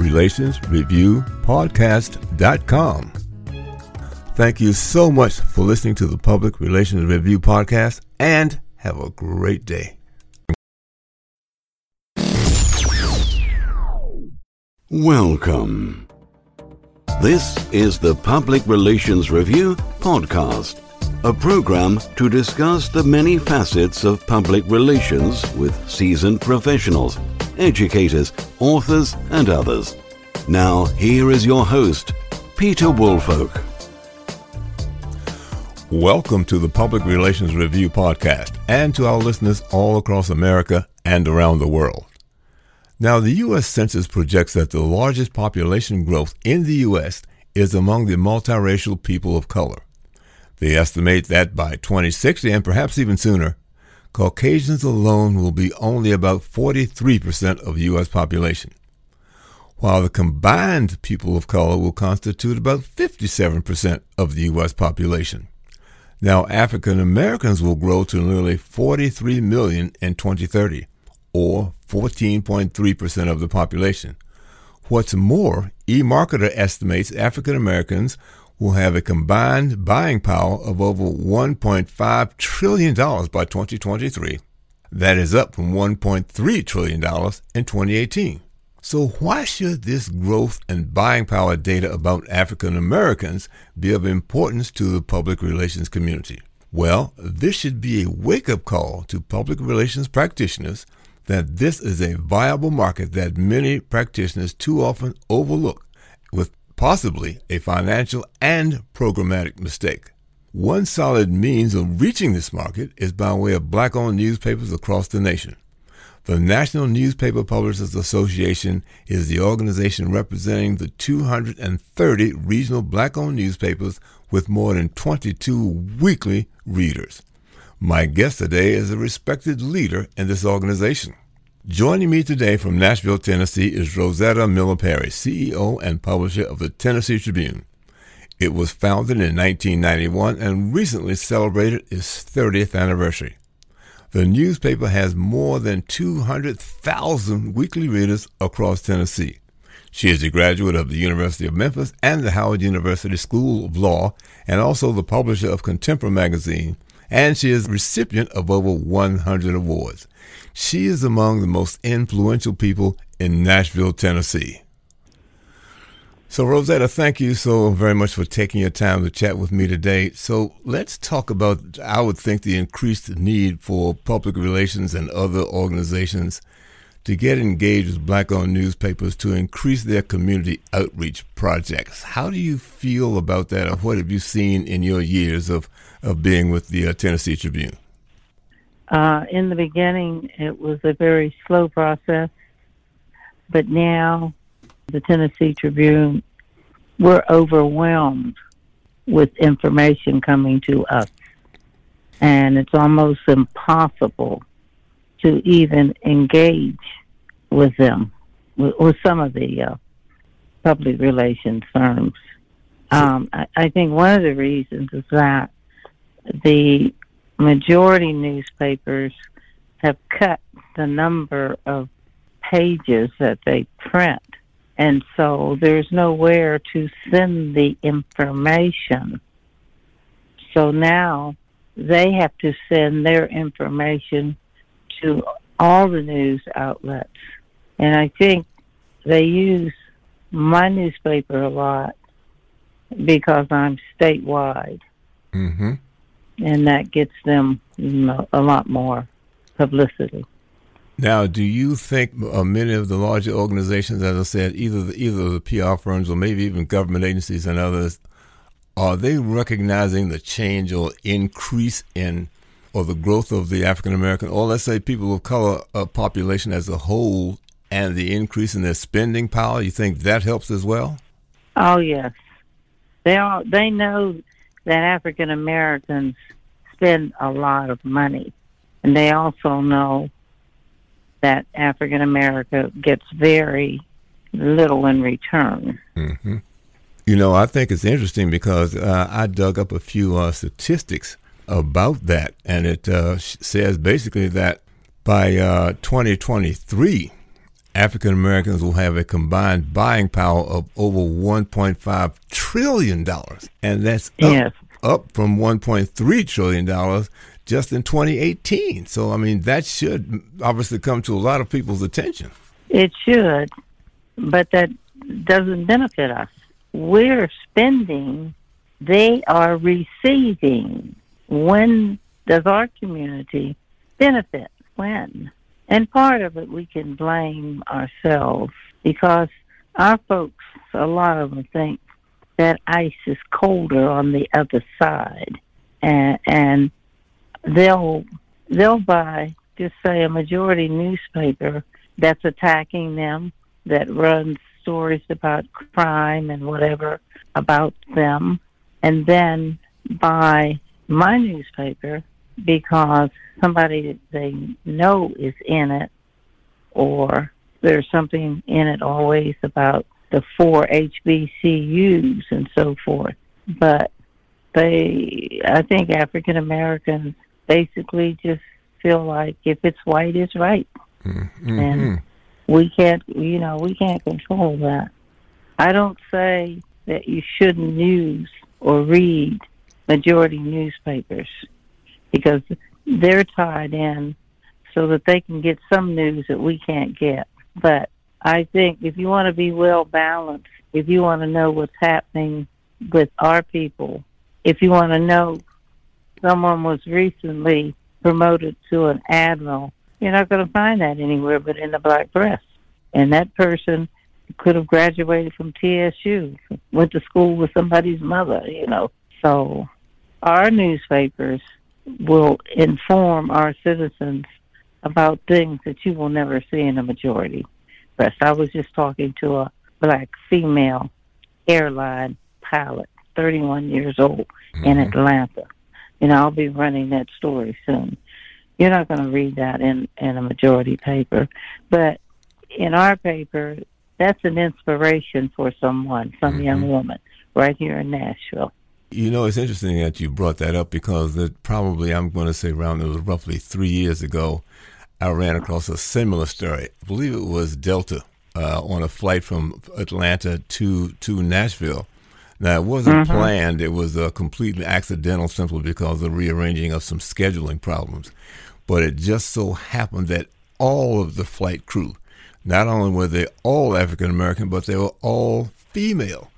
www.publicrelationsreviewpodcast.com. Thank you so much for listening to the Public Relations Review Podcast and have a great day. Welcome. This is the Public Relations Review Podcast, a program to discuss the many facets of public relations with seasoned professionals, educators, authors, and others. Now, here is your host, Peter Woolfolk. Welcome to the Public Relations Review Podcast and to our listeners all across America and around the world. Now, the U.S. Census projects that the largest population growth in the U.S. is among the multiracial people of color. They estimate that by 2060, and perhaps even sooner, Caucasians alone will be only about 43% of the U.S. population, while the combined people of color will constitute about 57% of the U.S. population. Now, African Americans will grow to nearly 43 million in 2030, or 14.3% of the population. What's more, eMarketer estimates African Americans will have a combined buying power of over $1.5 trillion by 2023. That is up from $1.3 trillion in 2018. So, why should this growth and buying power data about African Americans be of importance to the public relations community? Well, this should be a wake up call to public relations practitioners that this is a viable market that many practitioners too often overlook with possibly a financial and programmatic mistake. One solid means of reaching this market is by way of black owned newspapers across the nation. The National Newspaper Publishers Association is the organization representing the 230 regional black owned newspapers with more than 22 weekly readers. My guest today is a respected leader in this organization. Joining me today from Nashville, Tennessee is Rosetta Miller Perry, CEO and publisher of the Tennessee Tribune. It was founded in 1991 and recently celebrated its 30th anniversary. The newspaper has more than 200,000 weekly readers across Tennessee. She is a graduate of the University of Memphis and the Howard University School of Law, and also the publisher of Contempora magazine, and she is recipient of over 100 awards. She is among the most influential people in Nashville, Tennessee. So, Rosetta, thank you so very much for taking your time to chat with me today. So, let's talk about, I would think, the increased need for public relations and other organizations to get engaged with black owned newspapers to increase their community outreach projects. How do you feel about that, or what have you seen in your years of, of being with the uh, Tennessee Tribune? Uh, in the beginning, it was a very slow process, but now the Tennessee Tribune, we're overwhelmed with information coming to us. And it's almost impossible to even engage with them, with, with some of the uh, public relations firms. Um, I, I think one of the reasons is that the majority newspapers have cut the number of pages that they print. And so there's nowhere to send the information. So now they have to send their information to all the news outlets. And I think they use my newspaper a lot because I'm statewide, Mm-hmm. and that gets them you know, a lot more publicity. Now, do you think uh, many of the larger organizations, as I said, either the, either the PR firms or maybe even government agencies and others, are they recognizing the change or increase in or the growth of the African American, or let's say people of color uh, population as a whole, and the increase in their spending power? You think that helps as well? Oh yes, they are. They know that African Americans spend a lot of money, and they also know that African America gets very little in return. Mm-hmm. You know, I think it's interesting because uh, I dug up a few uh, statistics about that, and it uh, says basically that by uh, 2023, African Americans will have a combined buying power of over 1.5 trillion dollars, and that's up, Yes. up from 1.3 trillion dollars just in 2018. So, I mean, that should obviously come to a lot of people's attention. It should, but that doesn't benefit us. We're spending, they are receiving. When does our community benefit? When? And part of it we can blame ourselves because our folks, a lot of them think that ice is colder on the other side. And, and they'll, they'll buy, just say, a majority newspaper that's attacking them, that runs stories about crime and whatever about them, and then buy my newspaper because somebody they know is in it, or there's something in it always about the four HBCUs and so forth. But they, I think African Americans basically just feel like if it's white, it's right Mm-hmm. and we can't you know we can't control that i don't say that you shouldn't use or read majority newspapers because they're tied in so that they can get some news that we can't get but i think if you want to be well balanced if you want to know what's happening with our people if you want to know someone was recently promoted to an admiral you're not going to find that anywhere but in the black press. And that person could have graduated from TSU, went to school with somebody's mother, you know. So our newspapers will inform our citizens about things that you will never see in the majority press. I was just talking to a black female airline pilot, 31 years old, in mm-hmm. Atlanta. You know, I'll be running that story soon. You're not going to read that in in a majority paper, but in our paper, that's an inspiration for someone, some young mm-hmm. woman, right here in Nashville. You know, it's interesting that you brought that up because it probably, I'm going to say around, it was roughly three years ago, I ran across a similar story. I believe it was Delta uh, on a flight from Atlanta to, to Nashville. Now, it wasn't planned. It was uh, completely accidental simply because of rearranging of some scheduling problems. But it just so happened that all of the flight crew, not only were they all African American, but they were all female.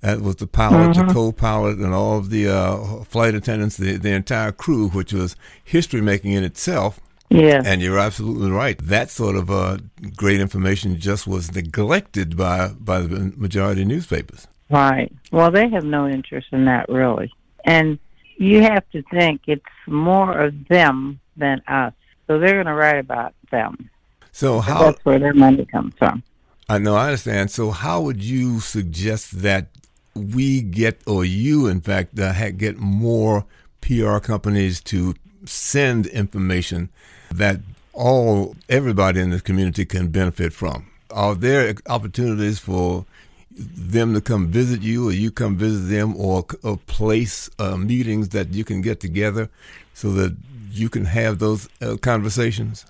That was the pilot, the co-pilot, and all of the uh, flight attendants, the, the entire crew, which was history making in itself. Yeah. And you're absolutely right. That sort of uh, great information just was neglected by by the majority of newspapers. Right. Well, they have no interest in that really. And you have to think it's more of them than us. So they're going to write about them. So how That's where their money comes from. I know I understand. So how would you suggest that we get, or you in fact, uh, get more PR companies to send information that all everybody in the community can benefit from? Are there opportunities for them to come visit you, or you come visit them, or, or place uh, meetings that you can get together so that you can have those uh, conversations?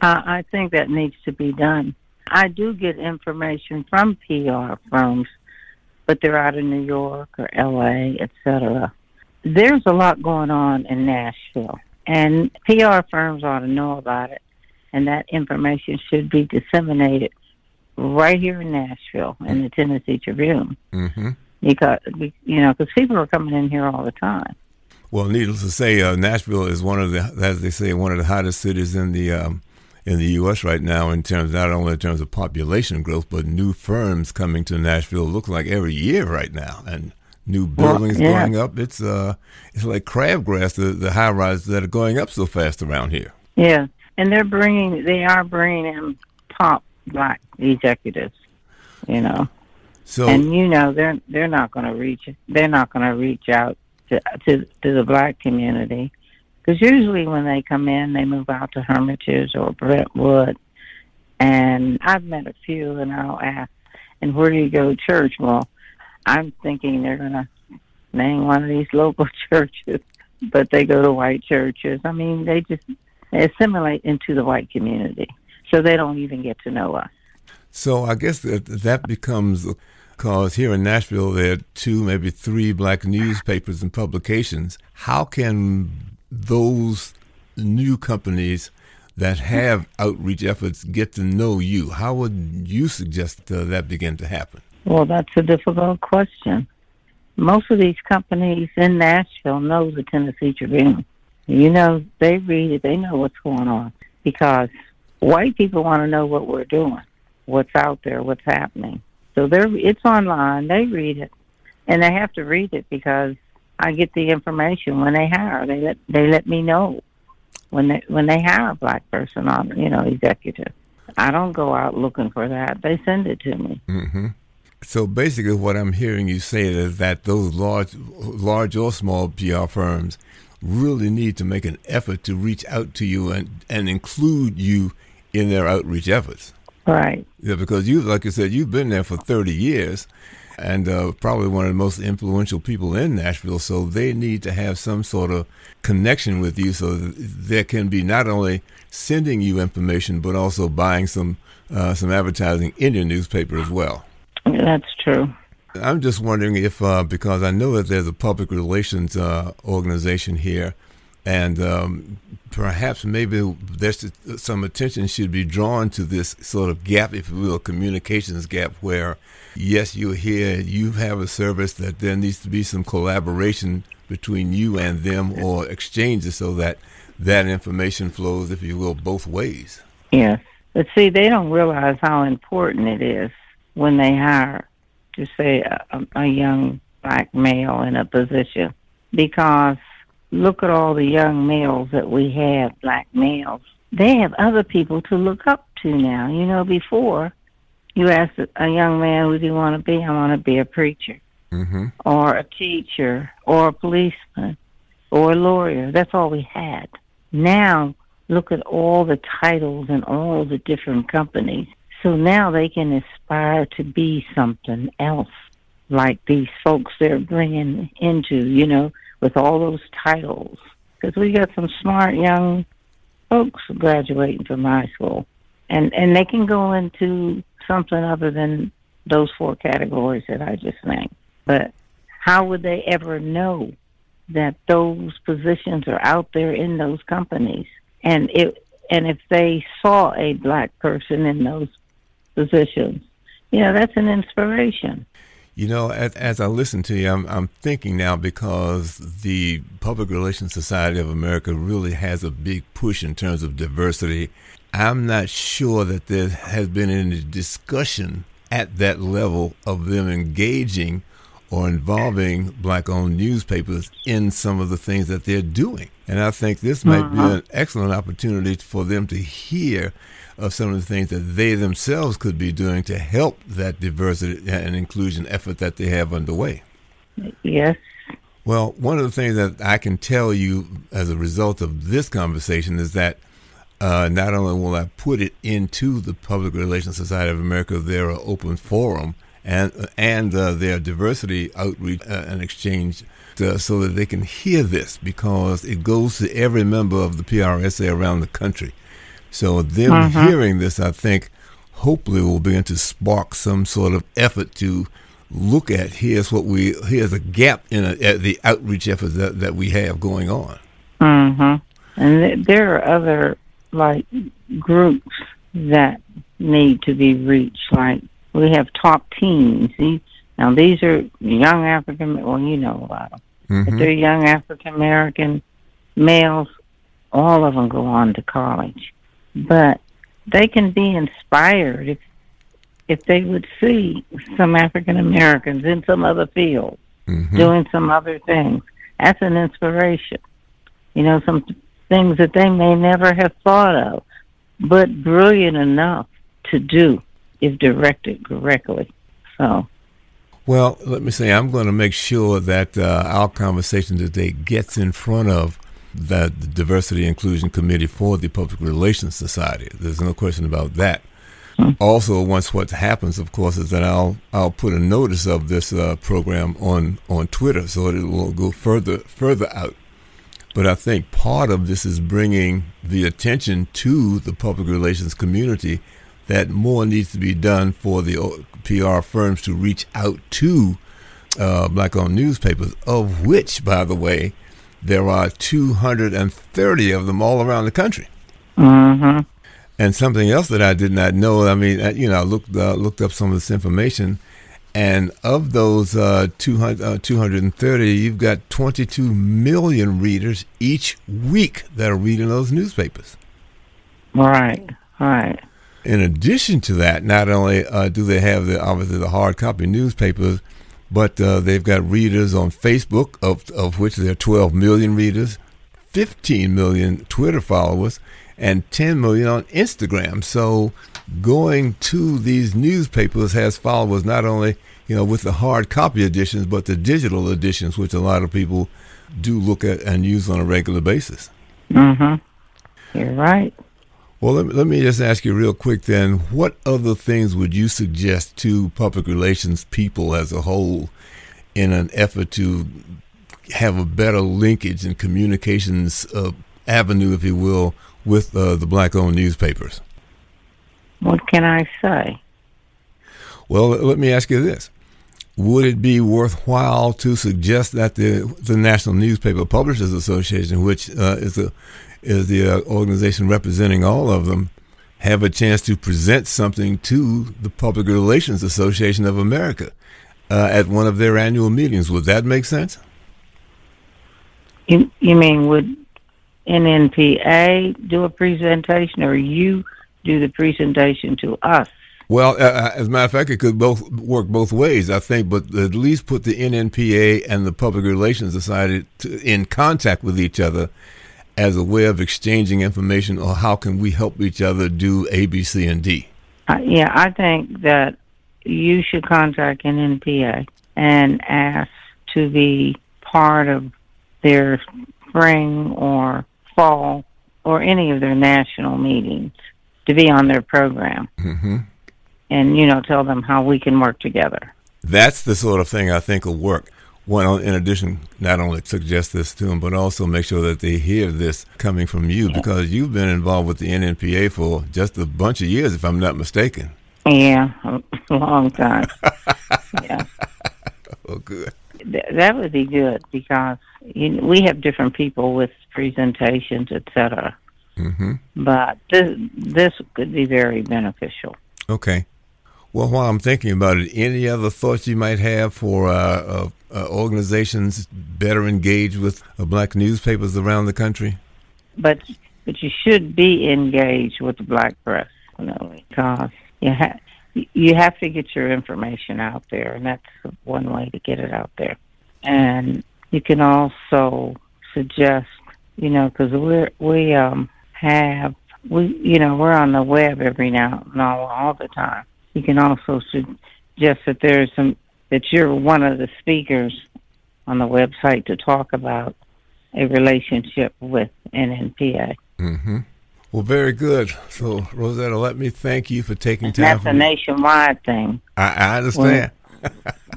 Uh, I think that needs to be done. I do get information from PR firms, but they're out of New York or LA, etc. There's a lot going on in Nashville, and PR firms ought to know about it, and that information should be disseminated right here in Nashville in the Tennessee Tribune. Mm-hmm. because you know because people are coming in here all the time. Well, needless to say, uh, Nashville is one of the, as they say, one of the hottest cities in the um, in the U.S. right now in terms not only in terms of population growth, but new firms coming to Nashville. look like every year right now, and new buildings well, yeah. going up. It's uh, it's like crabgrass. The the high rises that are going up so fast around here. Yeah, and they're bringing they are bringing in top black executives. You know, so and you know they're they're not going to reach they're not going to reach out to to to the black community because usually when they come in, they move out to Hermitage or Brentwood. And I've met a few, and I'll ask, and where do you go to church? Well, I'm thinking they're going to name one of these local churches, but they go to white churches. I mean, they just assimilate into the white community, so they don't even get to know us. So I guess that that becomes because here in Nashville there are two, maybe three black newspapers and publications. How can those new companies that have outreach efforts get to know you? How would you suggest uh, that begin to happen? Well, that's a difficult question. Most of these companies in Nashville know the Tennessee Tribune. You know, they read it, they know what's going on because white people want to know what we're doing, what's out there, what's happening. So they're it's online, they read it, and they have to read it because I get the information when they hire. They let they let me know when they when they hire a black person on you know executive. I don't go out looking for that. They send it to me. Mm-hmm. So basically, what I'm hearing you say is that those large, large or small PR firms really need to make an effort to reach out to you and, and include you in their outreach efforts. Right. Yeah, because you, like I said, you've been there for 30 years and uh, probably one of the most influential people in Nashville. So they need to have some sort of connection with you, so there can be not only sending you information, but also buying some uh, some advertising in your newspaper as well. That's true. I'm just wondering if, uh, because I know that there's a public relations uh, organization here, and um, perhaps maybe there's some attention should be drawn to this sort of gap, if you will, communications gap, where yes, you're here, you have a service that there needs to be some collaboration between you and them or exchanges so that that information flows, if you will, both ways. Yes. But see, they don't realize how important it is when they hire, to say, a, a young black male in a position. Because look at all the young males that we have, black males. They have other people to look up to now. You know, before you ask a young man, "Who do you want to be?" I want to be a preacher, mm-hmm. or a teacher, or a policeman, or a lawyer. That's all we had. Now, look at all the titles and all the different companies. So now they can aspire to be something else, like these folks they're bringing into, you know, with all those titles. Because we got some smart young folks graduating from high school, and and they can go into something other than those four categories that I just named. But how would they ever know that those positions are out there in those companies? And it and if they saw a black person in those positions, you know, that's an inspiration. You know, as, as I listen to you, I'm, I'm thinking now because the Public Relations Society of America really has a big push in terms of diversity I'm not sure that there has been any discussion at that level of them engaging or involving black owned newspapers in some of the things that they're doing. And I think this might be uh-huh. an excellent opportunity for them to hear of some of the things that they themselves could be doing to help that diversity and inclusion effort that they have underway. Yes. Well, one of the things that I can tell you as a result of this conversation is that uh, not only will I put it into the Public Relations Society of America, their open forum, and and uh, their diversity outreach uh, and exchange, to, so that they can hear this because it goes to every member of the PRSA around the country. So them uh-huh. hearing this, I think, hopefully will begin to spark some sort of effort to look at here's what we here's a gap in a, the outreach efforts that, that we have going on. Mm-hmm. And there are other like groups that need to be reached. Like we have top teams. Now these are young African. Well, you know a lot of them. Mhm. they're young African American males. All of them go on to college, but they can be inspired if if they would see some African Americans in some other field Mhm. doing some other things. That's an inspiration. You know, some things that they may never have thought of, but brilliant enough to do if directed correctly. So, Well, let me say, I'm going to make sure that uh, our conversation today gets in front of that the Diversity Inclusion Committee for the Public Relations Society. There's no question about that. Also, once what happens, of course, is that I'll I'll put a notice of this uh, program on on Twitter, so it will go further further out. But I think part of this is bringing the attention to the public relations community that more needs to be done for the PR firms to reach out to uh, black owned newspapers, of which, by the way, there are 230 of them all around the country. hmm And something else that I did not know, I mean, uh, you know, I looked, uh, looked up some of this information, and of those uh, 200, uh, 230, you've got 22 million readers each week that are reading those newspapers. right, right. In addition to that, not only uh, do they have the obviously the hard copy newspapers, but uh, they've got readers on Facebook, of of which there are 12 million readers, 15 million Twitter followers, and 10 million on Instagram. So going to these newspapers has followers not only you know with the hard copy editions, but the digital editions, which a lot of people do look at and use on a regular basis. hmm You're right. Well, let me, let me just ask you real quick then. What other things would you suggest to public relations people as a whole in an effort to have a better linkage and communications uh, avenue, if you will, with uh, the black owned newspapers? What can I say? Well, let me ask you this. Would it be worthwhile to suggest that the the National Newspaper Publishers Association, which uh, is the is the uh, organization representing all of them, have a chance to present something to the Public Relations Association of America uh, at one of their annual meetings? Would that make sense? You you mean would NNPA do a presentation, or you do the presentation to us? Well, uh, as a matter of fact, it could both work both ways, I think, but at least put the NNPA and the Public Relations Society to, in contact with each other as a way of exchanging information or how can we help each other do A, B, C, and D. Uh, yeah, I think that you should contact NNPA and ask to be part of their spring or fall or any of their national meetings to be on their program hmm and you know tell them how we can work together. That's the sort of thing I think will work. Well, in addition, not only suggest this to them, but also make sure that they hear this coming from you because you've been involved with the NNPA for just a bunch of years, if I'm not mistaken. Yeah, a long time. yeah. Oh, good. Th- that would be good because you know, we have different people with presentations, etc. hmm But this this could be very beneficial. Okay. Well, while I'm thinking about it, any other thoughts you might have for uh, uh, uh, organizations better engaged with uh, black newspapers around the country? But but you should be engaged with the black press, you know, because you ha- you have to get your information out there, and that's one way to get it out there. And you can also suggest, you know, because we're we um have we you know we're on the web every now and all all the time. You can also suggest that there's some that you're one of the speakers on the website to talk about a relationship with NNPA. Mm-hmm. Well, very good. So, Rosetta, let me thank you for taking And time. that's a nationwide thing. I, I understand.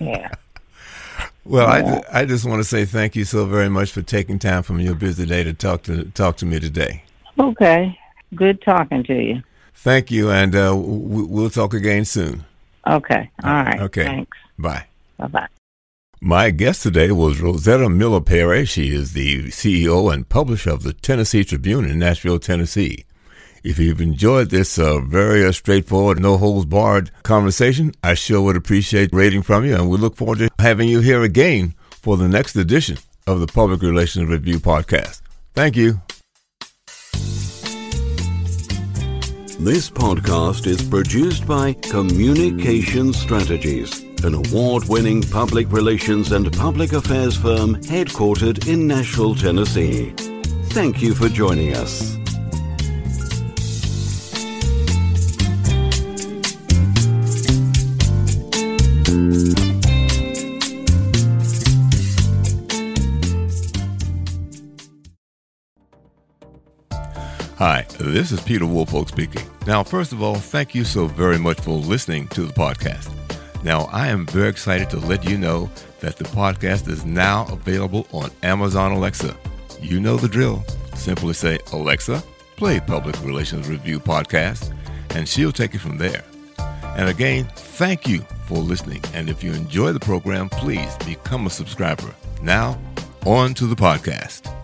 Yeah. Well, I, Yeah. ju- I just want to say thank you so very much for taking time from your busy day to talk to talk to me today. Okay. Good talking to you. Thank you, and uh, w- we'll talk again soon. Okay. All right. Okay. Thanks. Bye. Bye bye. My guest today was Rosetta Miller Perry. She is the CEO and publisher of the Tennessee Tribune in Nashville, Tennessee. If you've enjoyed this uh, very uh, straightforward, no holds barred conversation, I sure would appreciate rating from you, and we look forward to having you here again for the next edition of the Public Relations Review podcast. Thank you. This podcast is produced by Communication Strategies, an award winning public relations and public affairs firm headquartered in Nashville, Tennessee. Thank you for joining us. This is Peter Woolfolk speaking. Now, first of all, thank you so very much for listening to the podcast. Now, I am very excited to let you know that the podcast is now available on Amazon Alexa. You know the drill. Simply say, Alexa, play Public Relations Review podcast, and she'll take it from there. And again, thank you for listening. And if you enjoy the program, please become a subscriber. Now, on to the podcast.